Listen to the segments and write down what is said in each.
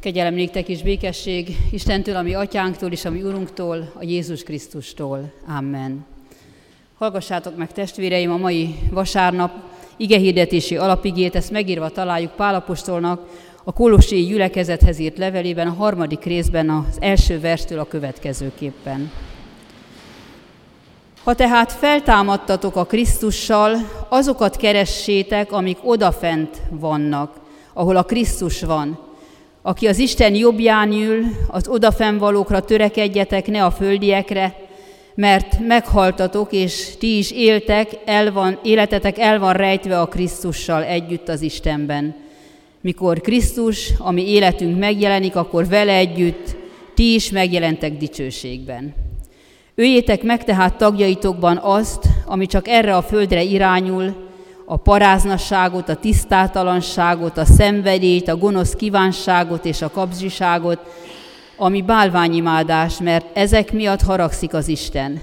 Kegyelem néktek is békesség Istentől, ami atyánktól és ami Urunktól, a Jézus Krisztustól. Amen. Hallgassátok meg testvéreim a mai vasárnap igehirdetési alapigét, ezt megírva találjuk Pálapostolnak a Kolossi gyülekezethez írt levelében, a harmadik részben az első verstől a következőképpen. Ha tehát feltámadtatok a Krisztussal, azokat keressétek, amik odafent vannak, ahol a Krisztus van, aki az Isten jobbján ül, az odafennvalókra törekedjetek, ne a földiekre, mert meghaltatok, és ti is éltek, el van, életetek el van rejtve a Krisztussal együtt az Istenben. Mikor Krisztus, ami életünk megjelenik, akkor vele együtt ti is megjelentek dicsőségben. Őjétek meg tehát tagjaitokban azt, ami csak erre a földre irányul, a paráznasságot, a tisztátalanságot, a szenvedélyt, a gonosz kívánságot és a kapzsiságot, ami bálványimádás, mert ezek miatt haragszik az Isten.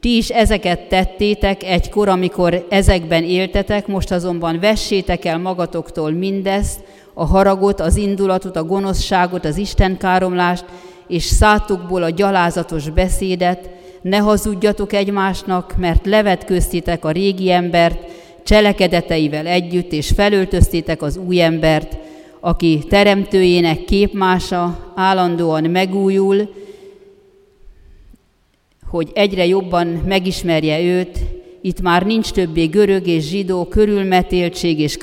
Ti is ezeket tettétek egykor, amikor ezekben éltetek, most azonban vessétek el magatoktól mindezt, a haragot, az indulatot, a gonoszságot, az istenkáromlást, és szátukból a gyalázatos beszédet, ne hazudjatok egymásnak, mert levetköztitek a régi embert, cselekedeteivel együtt, és felöltöztétek az új embert, aki teremtőjének képmása állandóan megújul, hogy egyre jobban megismerje őt, itt már nincs többé görög és zsidó, körülmetéltség és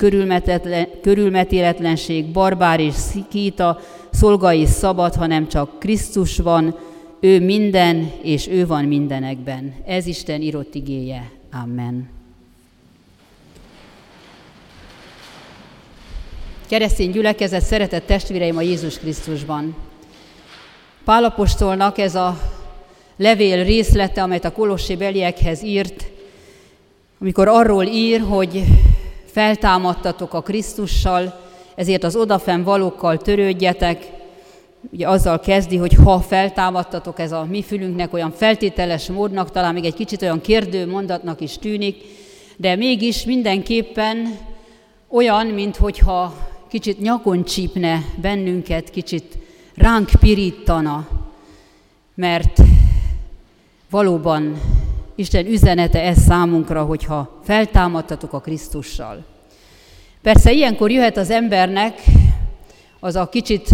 körülmetéletlenség, barbár és szikíta, szolga és szabad, hanem csak Krisztus van, ő minden, és ő van mindenekben. Ez Isten írott igéje. Amen. Keresztény gyülekezet, szeretett testvéreim a Jézus Krisztusban. Pálapostolnak ez a levél részlete, amelyet a Kolossé beliekhez írt, amikor arról ír, hogy feltámadtatok a Krisztussal, ezért az odafen valókkal törődjetek, ugye azzal kezdi, hogy ha feltámadtatok, ez a mi fülünknek olyan feltételes módnak, talán még egy kicsit olyan kérdő mondatnak is tűnik, de mégis mindenképpen olyan, mintha kicsit nyakon csípne bennünket, kicsit ránk pirítana, mert valóban Isten üzenete ez számunkra, hogyha feltámadtatok a Krisztussal. Persze ilyenkor jöhet az embernek az a kicsit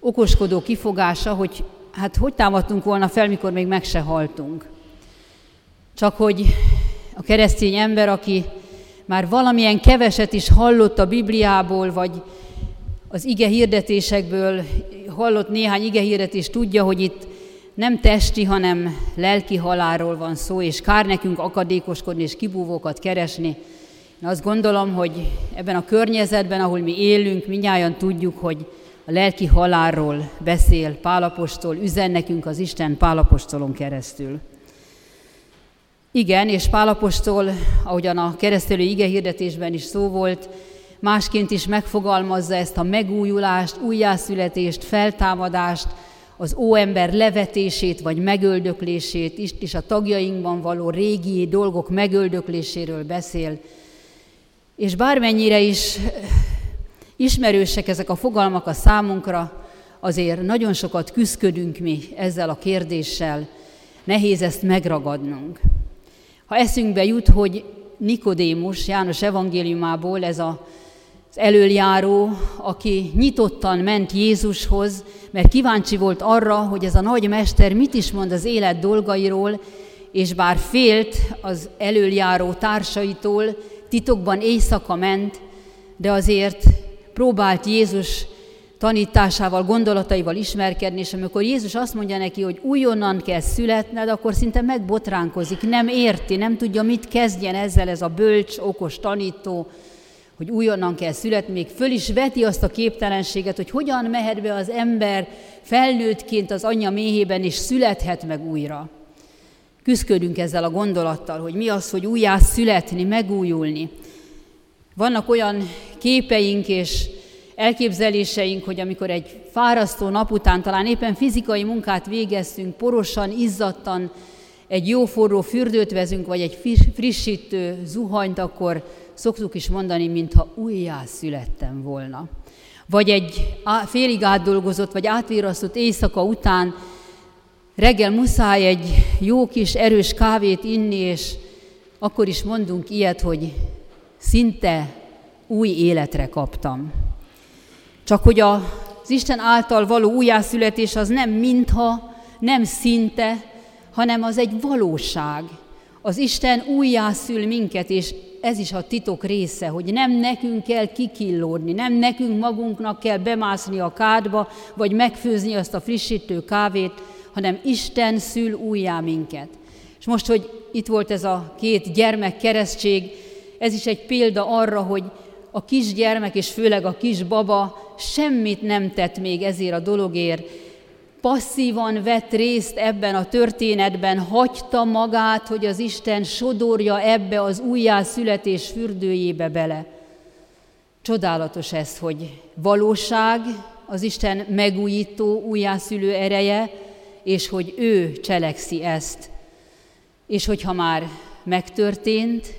okoskodó kifogása, hogy hát hogy támadtunk volna fel, mikor még meg se haltunk. Csak hogy a keresztény ember, aki már valamilyen keveset is hallott a Bibliából, vagy az ige hirdetésekből hallott néhány ige hirdetést, tudja, hogy itt nem testi, hanem lelki halálról van szó, és kár nekünk akadékoskodni és kibúvókat keresni. Én azt gondolom, hogy ebben a környezetben, ahol mi élünk, minnyáján tudjuk, hogy a lelki halálról beszél Pálapostól, üzen nekünk az Isten Pálapostolon keresztül. Igen, és Pálapostól, ahogyan a keresztelő ige hirdetésben is szó volt, másként is megfogalmazza ezt a megújulást, újjászületést, feltámadást, az óember levetését vagy megöldöklését is, és a tagjainkban való régi dolgok megöldökléséről beszél. És bármennyire is ismerősek ezek a fogalmak a számunkra, azért nagyon sokat küzdködünk mi ezzel a kérdéssel, nehéz ezt megragadnunk. Ha eszünkbe jut, hogy Nikodémus János evangéliumából ez a az elöljáró, aki nyitottan ment Jézushoz, mert kíváncsi volt arra, hogy ez a nagy mester mit is mond az élet dolgairól, és bár félt az elöljáró társaitól, titokban éjszaka ment, de azért próbált Jézus tanításával, gondolataival ismerkedni, és amikor Jézus azt mondja neki, hogy újonnan kell születned, akkor szinte megbotránkozik, nem érti, nem tudja, mit kezdjen ezzel ez a bölcs, okos tanító, hogy újonnan kell születni, még föl is veti azt a képtelenséget, hogy hogyan mehet be az ember felnőttként az anyja méhében, és születhet meg újra. Küzdködünk ezzel a gondolattal, hogy mi az, hogy újjá születni, megújulni. Vannak olyan képeink és elképzeléseink, hogy amikor egy fárasztó nap után talán éppen fizikai munkát végeztünk, porosan, izzadtan, egy jó forró fürdőt vezünk, vagy egy frissítő zuhanyt, akkor szoktuk is mondani, mintha újjá születtem volna. vagy egy félig átdolgozott, vagy átvírasztott éjszaka után reggel muszáj egy jó kis erős kávét inni, és akkor is mondunk ilyet, hogy szinte új életre kaptam. Csak hogy az Isten által való újjászületés az nem mintha, nem szinte, hanem az egy valóság. Az Isten újjászül minket, és ez is a titok része, hogy nem nekünk kell kikillódni, nem nekünk magunknak kell bemászni a kádba, vagy megfőzni azt a frissítő kávét, hanem Isten szül újjá minket. És most, hogy itt volt ez a két gyermek keresztség, ez is egy példa arra, hogy a kisgyermek és főleg a kisbaba semmit nem tett még ezért a dologért, passzívan vett részt ebben a történetben, hagyta magát, hogy az Isten sodorja ebbe az újjászületés fürdőjébe bele. Csodálatos ez, hogy valóság, az Isten megújító, újjászülő ereje, és hogy ő cselekszi ezt. És hogyha már megtörtént,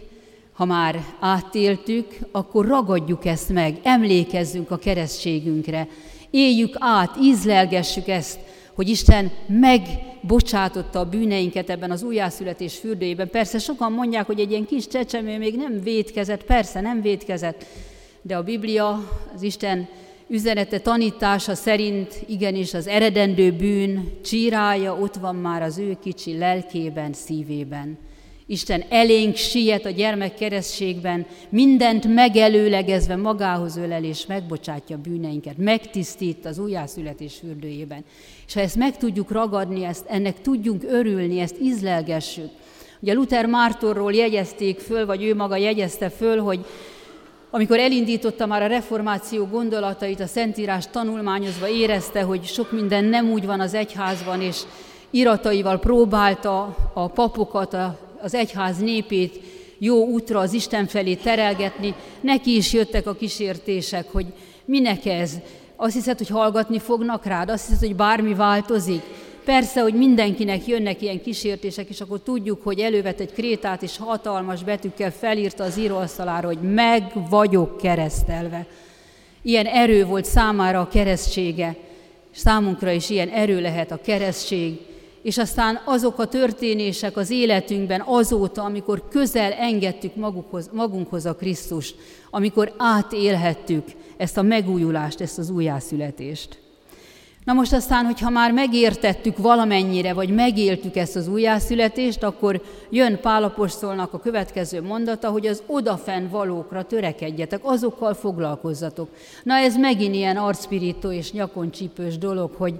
ha már átéltük, akkor ragadjuk ezt meg, emlékezzünk a keresztségünkre, éljük át, ízlelgessük ezt, hogy Isten megbocsátotta a bűneinket ebben az újjászületés fürdőjében. Persze sokan mondják, hogy egy ilyen kis csecsemő még nem védkezett, persze nem védkezett, de a Biblia, az Isten üzenete, tanítása szerint igenis az eredendő bűn csírája ott van már az ő kicsi lelkében, szívében. Isten elénk siet a gyermek keresztségben, mindent megelőlegezve magához ölel és megbocsátja bűneinket, megtisztít az újjászületés fürdőjében. És ha ezt meg tudjuk ragadni, ezt, ennek tudjunk örülni, ezt ízlelgessük. Ugye Luther Mártorról jegyezték föl, vagy ő maga jegyezte föl, hogy amikor elindította már a reformáció gondolatait, a Szentírás tanulmányozva érezte, hogy sok minden nem úgy van az egyházban, és irataival próbálta a papokat, az egyház népét jó útra az Isten felé terelgetni. Neki is jöttek a kísértések, hogy minek ez? Azt hiszed, hogy hallgatni fognak rád? Azt hiszed, hogy bármi változik? Persze, hogy mindenkinek jönnek ilyen kísértések, és akkor tudjuk, hogy elővet egy krétát, és hatalmas betűkkel felírta az íróasztalára, hogy meg vagyok keresztelve. Ilyen erő volt számára a keresztsége, számunkra is ilyen erő lehet a keresztség, és aztán azok a történések az életünkben azóta, amikor közel engedtük magukhoz, magunkhoz a Krisztust, amikor átélhettük ezt a megújulást, ezt az újjászületést. Na most aztán, hogyha már megértettük valamennyire, vagy megéltük ezt az újjászületést, akkor jön Pálapostolnak a következő mondata, hogy az odafenn valókra törekedjetek, azokkal foglalkozzatok. Na ez megint ilyen arcpirító és nyakoncsípős dolog, hogy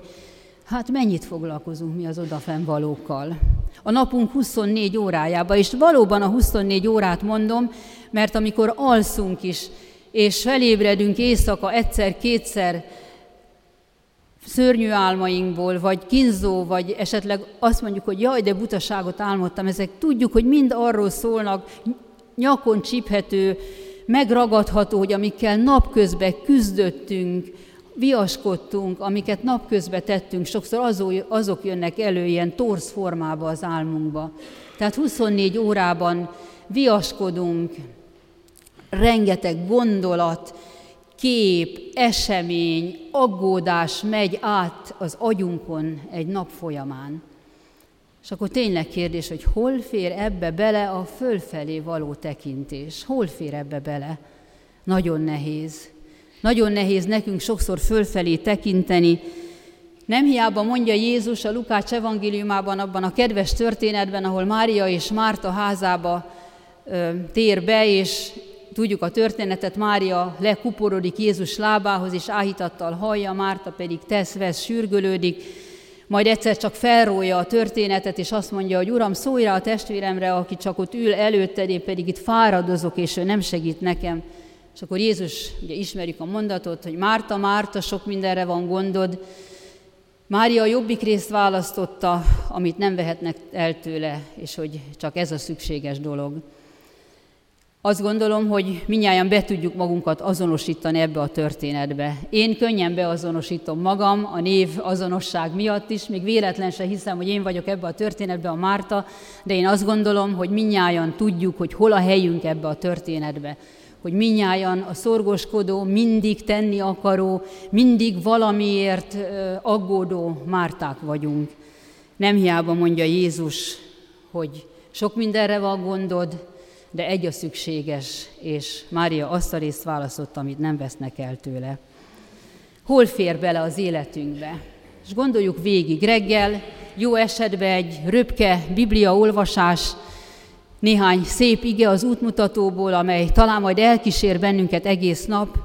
hát mennyit foglalkozunk mi az odafenn valókkal. A napunk 24 órájába, és valóban a 24 órát mondom, mert amikor alszunk is, és felébredünk éjszaka egyszer-kétszer, szörnyű álmainkból, vagy kínzó, vagy esetleg azt mondjuk, hogy jaj, de butaságot álmodtam, ezek tudjuk, hogy mind arról szólnak, nyakon csíphető, megragadható, hogy amikkel napközben küzdöttünk, viaskodtunk, amiket napközben tettünk, sokszor azok jönnek elő ilyen torz formába az álmunkba. Tehát 24 órában viaskodunk, rengeteg gondolat, kép, esemény, aggódás megy át az agyunkon egy nap folyamán. És akkor tényleg kérdés, hogy hol fér ebbe bele a fölfelé való tekintés? Hol fér ebbe bele? Nagyon nehéz. Nagyon nehéz nekünk sokszor fölfelé tekinteni. Nem hiába mondja Jézus a Lukács evangéliumában, abban a kedves történetben, ahol Mária és Márta házába ö, tér be, és tudjuk a történetet, Mária lekuporodik Jézus lábához, és áhítattal hallja, Márta pedig tesz, vesz, sürgölődik, majd egyszer csak felrója a történetet, és azt mondja, hogy Uram, szólj rá a testvéremre, aki csak ott ül előtted, én pedig itt fáradozok, és ő nem segít nekem. És akkor Jézus, ugye ismerjük a mondatot, hogy Márta, Márta, sok mindenre van gondod. Mária a jobbik részt választotta, amit nem vehetnek el tőle, és hogy csak ez a szükséges dolog. Azt gondolom, hogy minnyáján be tudjuk magunkat azonosítani ebbe a történetbe. Én könnyen beazonosítom magam a név azonosság miatt is, még véletlen se hiszem, hogy én vagyok ebbe a történetbe a Márta, de én azt gondolom, hogy minnyáján tudjuk, hogy hol a helyünk ebbe a történetbe hogy minnyáján a szorgoskodó, mindig tenni akaró, mindig valamiért aggódó Márták vagyunk. Nem hiába mondja Jézus, hogy sok mindenre van gondod, de egy a szükséges, és Mária azt a részt választott, amit nem vesznek el tőle. Hol fér bele az életünkbe? És gondoljuk végig, reggel jó esetben egy röpke biblia olvasás, néhány szép ige az útmutatóból, amely talán majd elkísér bennünket egész nap,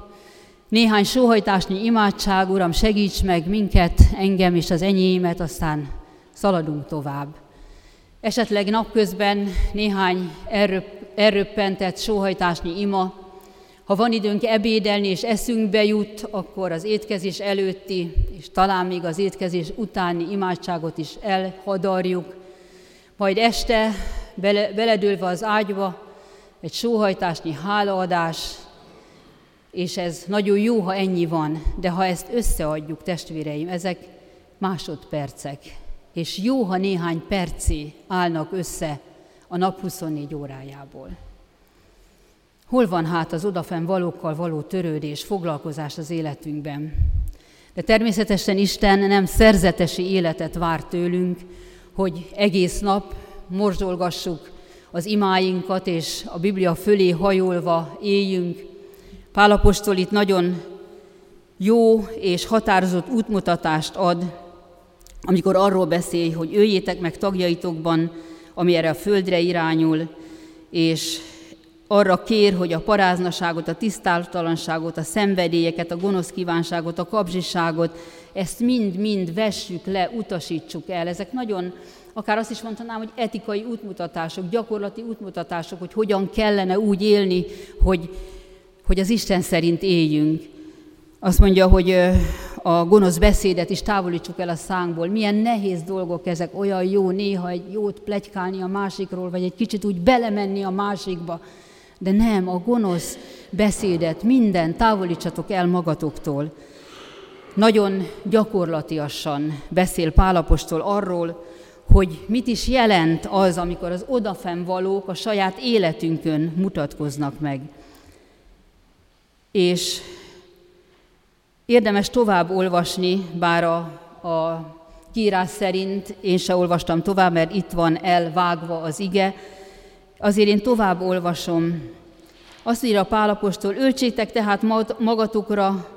néhány sóhajtásnyi imádság, Uram, segíts meg minket, engem és az enyémet, aztán szaladunk tovább. Esetleg napközben néhány erőp, erőppentett sóhajtásnyi ima, ha van időnk ebédelni és eszünkbe jut, akkor az étkezés előtti, és talán még az étkezés utáni imádságot is elhadarjuk, majd este bele, beledőlve az ágyba, egy sóhajtásnyi hálaadás, és ez nagyon jó, ha ennyi van, de ha ezt összeadjuk, testvéreim, ezek másodpercek, és jó, ha néhány percé állnak össze a nap 24 órájából. Hol van hát az odafen valókkal való törődés, foglalkozás az életünkben? De természetesen Isten nem szerzetesi életet vár tőlünk, hogy egész nap morzsolgassuk az imáinkat, és a Biblia fölé hajolva éljünk. Pálapostól itt nagyon jó és határozott útmutatást ad, amikor arról beszél, hogy öljétek meg tagjaitokban, ami erre a földre irányul, és arra kér, hogy a paráznaságot, a tisztátalanságot, a szenvedélyeket, a gonosz kívánságot, a kapzsiságot, ezt mind-mind vessük le, utasítsuk el. Ezek nagyon, akár azt is mondhatnám, hogy etikai útmutatások, gyakorlati útmutatások, hogy hogyan kellene úgy élni, hogy, hogy az Isten szerint éljünk. Azt mondja, hogy a gonosz beszédet is távolítsuk el a szánkból. Milyen nehéz dolgok ezek, olyan jó néha egy jót plegykálni a másikról, vagy egy kicsit úgy belemenni a másikba. De nem, a gonosz beszédet, minden távolítsatok el magatoktól. Nagyon gyakorlatiasan beszél Pálapostól arról, hogy mit is jelent az, amikor az odafennvalók a saját életünkön mutatkoznak meg. És érdemes tovább olvasni, bár a, a kiírás szerint én se olvastam tovább, mert itt van elvágva az ige, Azért én tovább olvasom. Azt írja Pálapostól, öltsétek tehát magatokra,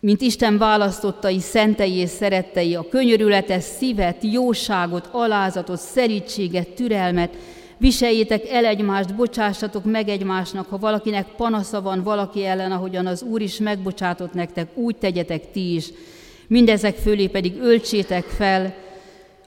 mint Isten választottai, szentei és szerettei, a könyörületes szívet, jóságot, alázatot, szerítséget, türelmet, viseljétek el egymást, bocsássatok meg egymásnak, ha valakinek panasza van valaki ellen, ahogyan az Úr is megbocsátott nektek, úgy tegyetek ti is. Mindezek fölé pedig öltsétek fel,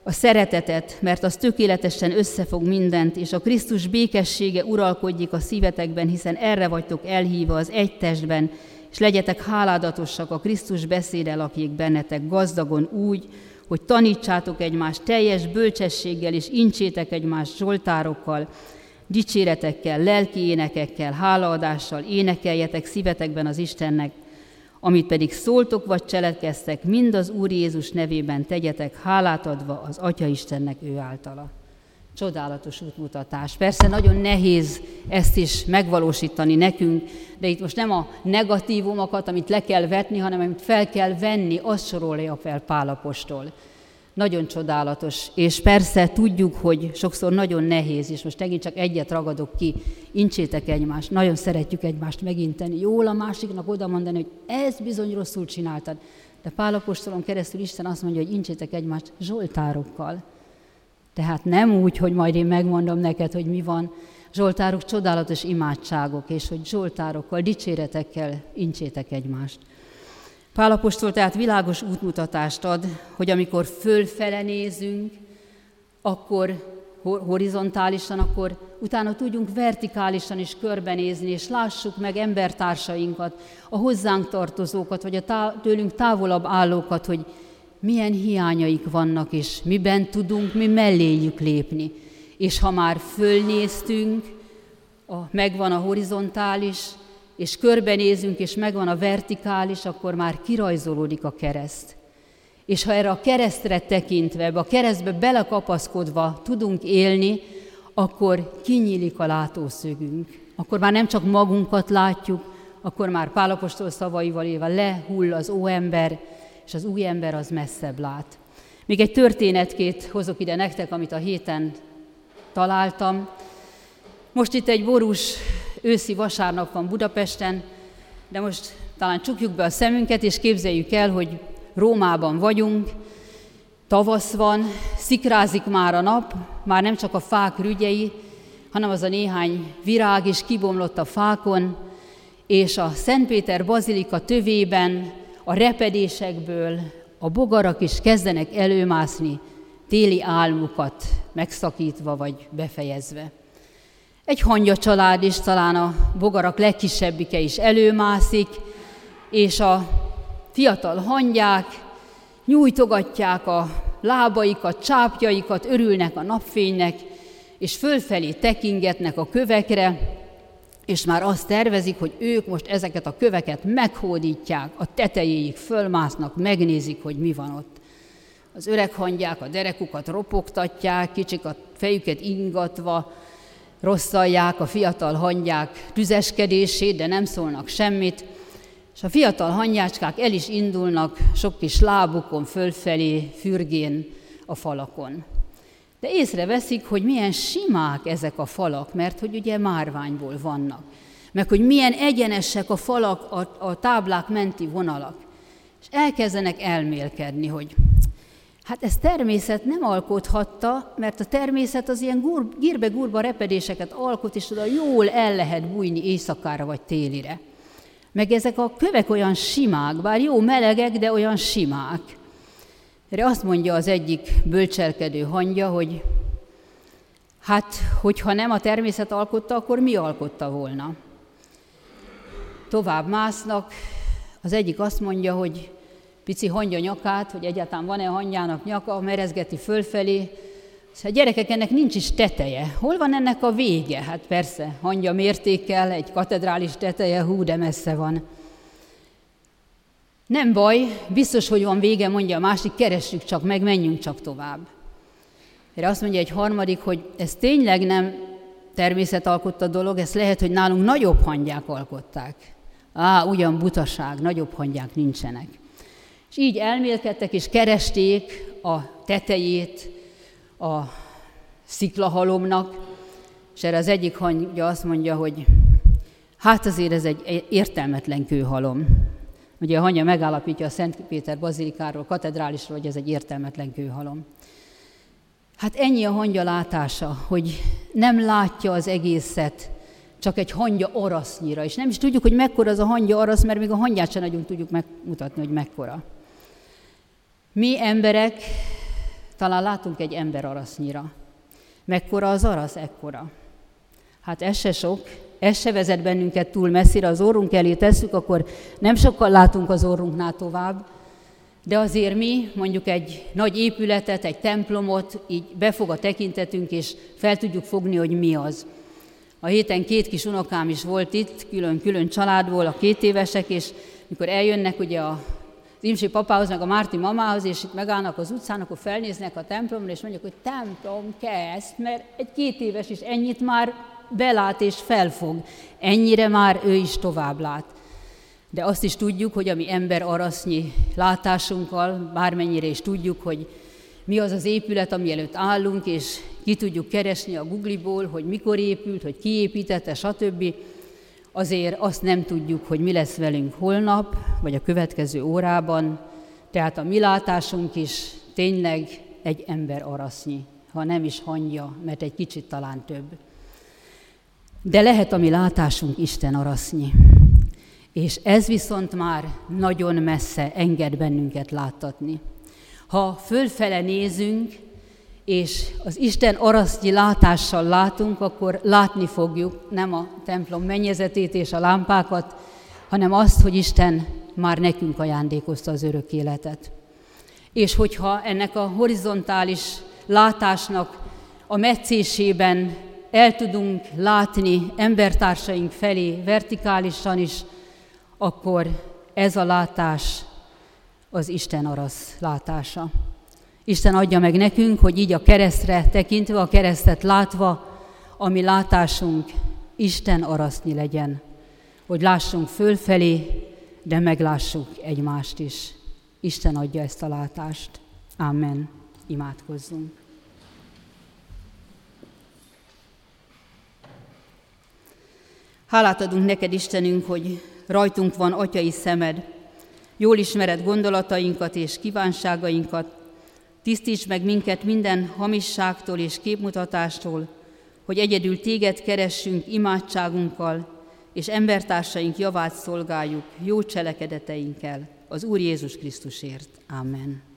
a szeretetet, mert az tökéletesen összefog mindent, és a Krisztus békessége uralkodjék a szívetekben, hiszen erre vagytok elhívva az egy testben, és legyetek háládatosak a Krisztus beszéde lakjék bennetek gazdagon úgy, hogy tanítsátok egymást teljes bölcsességgel, és incsétek egymást zsoltárokkal, dicséretekkel, lelki énekekkel, hálaadással énekeljetek szívetekben az Istennek, amit pedig szóltok vagy cselekedtek, mind az Úr Jézus nevében tegyetek, hálát adva az Atya Istennek ő általa. Csodálatos útmutatás. Persze nagyon nehéz ezt is megvalósítani nekünk, de itt most nem a negatívumokat, amit le kell vetni, hanem amit fel kell venni, azt sorolja fel Pálapostól. Nagyon csodálatos, és persze tudjuk, hogy sokszor nagyon nehéz, és most megint csak egyet ragadok ki, incsétek egymást, nagyon szeretjük egymást meginteni, jól a másiknak oda mondani, hogy ez bizony rosszul csináltad. De Pálapostolon keresztül Isten azt mondja, hogy incsétek egymást zsoltárokkal. Tehát nem úgy, hogy majd én megmondom neked, hogy mi van. Zsoltárok csodálatos imádságok, és hogy zsoltárokkal, dicséretekkel incsétek egymást. Pálapostól tehát világos útmutatást ad, hogy amikor fölfele nézünk, akkor horizontálisan, akkor utána tudjunk vertikálisan is körbenézni, és lássuk meg embertársainkat, a hozzánk tartozókat, vagy a tőlünk távolabb állókat, hogy milyen hiányaik vannak, és miben tudunk mi melléjük lépni. És ha már fölnéztünk, a, megvan a horizontális, és körbenézünk, és megvan a vertikális, akkor már kirajzolódik a kereszt. És ha erre a keresztre tekintve, a keresztbe belekapaszkodva tudunk élni, akkor kinyílik a látószögünk, akkor már nem csak magunkat látjuk, akkor már Pálapostól szavaival élve lehull az óember, és az új ember az messzebb lát. Még egy történetkét hozok ide nektek, amit a héten találtam. Most itt egy borús őszi vasárnap van Budapesten, de most talán csukjuk be a szemünket, és képzeljük el, hogy Rómában vagyunk, tavasz van, szikrázik már a nap, már nem csak a fák rügyei, hanem az a néhány virág is kibomlott a fákon, és a Szentpéter bazilika tövében a repedésekből a bogarak is kezdenek előmászni, téli álmukat megszakítva vagy befejezve. Egy hangya család is, talán a bogarak legkisebbike is előmászik, és a fiatal hangyák nyújtogatják a lábaikat, csápjaikat, örülnek a napfénynek, és fölfelé tekingetnek a kövekre, és már azt tervezik, hogy ők most ezeket a köveket meghódítják, a tetejéig fölmásznak, megnézik, hogy mi van ott. Az öreg hangyák a derekukat ropogtatják, kicsik a fejüket ingatva, rosszalják a fiatal hangyák tüzeskedését, de nem szólnak semmit, és a fiatal hangyácskák el is indulnak sok kis lábukon fölfelé, fürgén a falakon. De észreveszik, hogy milyen simák ezek a falak, mert hogy ugye márványból vannak. Meg hogy milyen egyenesek a falak, a, a táblák menti vonalak. És elkezdenek elmélkedni, hogy hát ez természet nem alkothatta, mert a természet az ilyen gur, gírbe-gurba repedéseket alkot, és oda jól el lehet bújni éjszakára vagy télire. Meg ezek a kövek olyan simák, bár jó melegek, de olyan simák. Erre azt mondja az egyik bölcselkedő hangja, hogy hát, hogyha nem a természet alkotta, akkor mi alkotta volna? Tovább másznak, az egyik azt mondja, hogy pici hangya nyakát, hogy egyáltalán van-e a hangyának nyaka, merezgeti fölfelé, Szóval gyerekek, ennek nincs is teteje. Hol van ennek a vége? Hát persze, hangya mértékkel, egy katedrális teteje, hú, de messze van. Nem baj, biztos, hogy van vége, mondja a másik, keressük csak meg, menjünk csak tovább. Erre azt mondja egy harmadik, hogy ez tényleg nem természet alkotta dolog, ez lehet, hogy nálunk nagyobb hangyák alkották. Á, ugyan butaság, nagyobb hangyák nincsenek. És így elmélkedtek és keresték a tetejét a sziklahalomnak, és erre az egyik hangja azt mondja, hogy hát azért ez egy értelmetlen kőhalom. Ugye a hangja megállapítja a Szent Péter bazilikáról, katedrálisról, hogy ez egy értelmetlen kőhalom. Hát ennyi a hangya látása, hogy nem látja az egészet, csak egy hangya arasznyira, és nem is tudjuk, hogy mekkora az a hangya arasz, mert még a hangyát sem nagyon tudjuk megmutatni, hogy mekkora. Mi emberek talán látunk egy ember arasznyira. Mekkora az arasz, ekkora. Hát ez se sok, ez se vezet bennünket túl messzire, az orrunk elé tesszük, akkor nem sokkal látunk az orrunknál tovább, de azért mi mondjuk egy nagy épületet, egy templomot, így befog a tekintetünk, és fel tudjuk fogni, hogy mi az. A héten két kis unokám is volt itt, külön-külön családból, a két évesek, és mikor eljönnek ugye a Imsi papához, meg a Márti mamához, és itt megállnak az utcán, akkor felnéznek a templomra, és mondják, hogy templom kezd, mert egy két éves is ennyit már belát és felfog. Ennyire már ő is tovább lát. De azt is tudjuk, hogy a mi ember arasznyi látásunkkal, bármennyire is tudjuk, hogy mi az az épület, ami előtt állunk, és ki tudjuk keresni a Google-ból, hogy mikor épült, hogy ki építette, stb. Azért azt nem tudjuk, hogy mi lesz velünk holnap, vagy a következő órában, tehát a mi látásunk is tényleg egy ember arasznyi, ha nem is hangja, mert egy kicsit talán több. De lehet a mi látásunk Isten arasznyi. És ez viszont már nagyon messze enged bennünket láttatni. Ha fölfele nézünk, és az Isten arasztyi látással látunk, akkor látni fogjuk nem a templom mennyezetét és a lámpákat, hanem azt, hogy Isten már nekünk ajándékozta az örök életet. És hogyha ennek a horizontális látásnak a meccésében el tudunk látni embertársaink felé vertikálisan is, akkor ez a látás az Isten arasz látása. Isten adja meg nekünk, hogy így a keresztre tekintve, a keresztet látva, a mi látásunk Isten arasznyi legyen, hogy lássunk fölfelé, de meglássuk egymást is. Isten adja ezt a látást. Amen. Imádkozzunk. Hálát adunk neked, Istenünk, hogy rajtunk van atyai szemed, jól ismered gondolatainkat és kívánságainkat, tisztíts meg minket minden hamisságtól és képmutatástól, hogy egyedül téged keressünk imádságunkkal, és embertársaink javát szolgáljuk jó cselekedeteinkkel az Úr Jézus Krisztusért. Amen.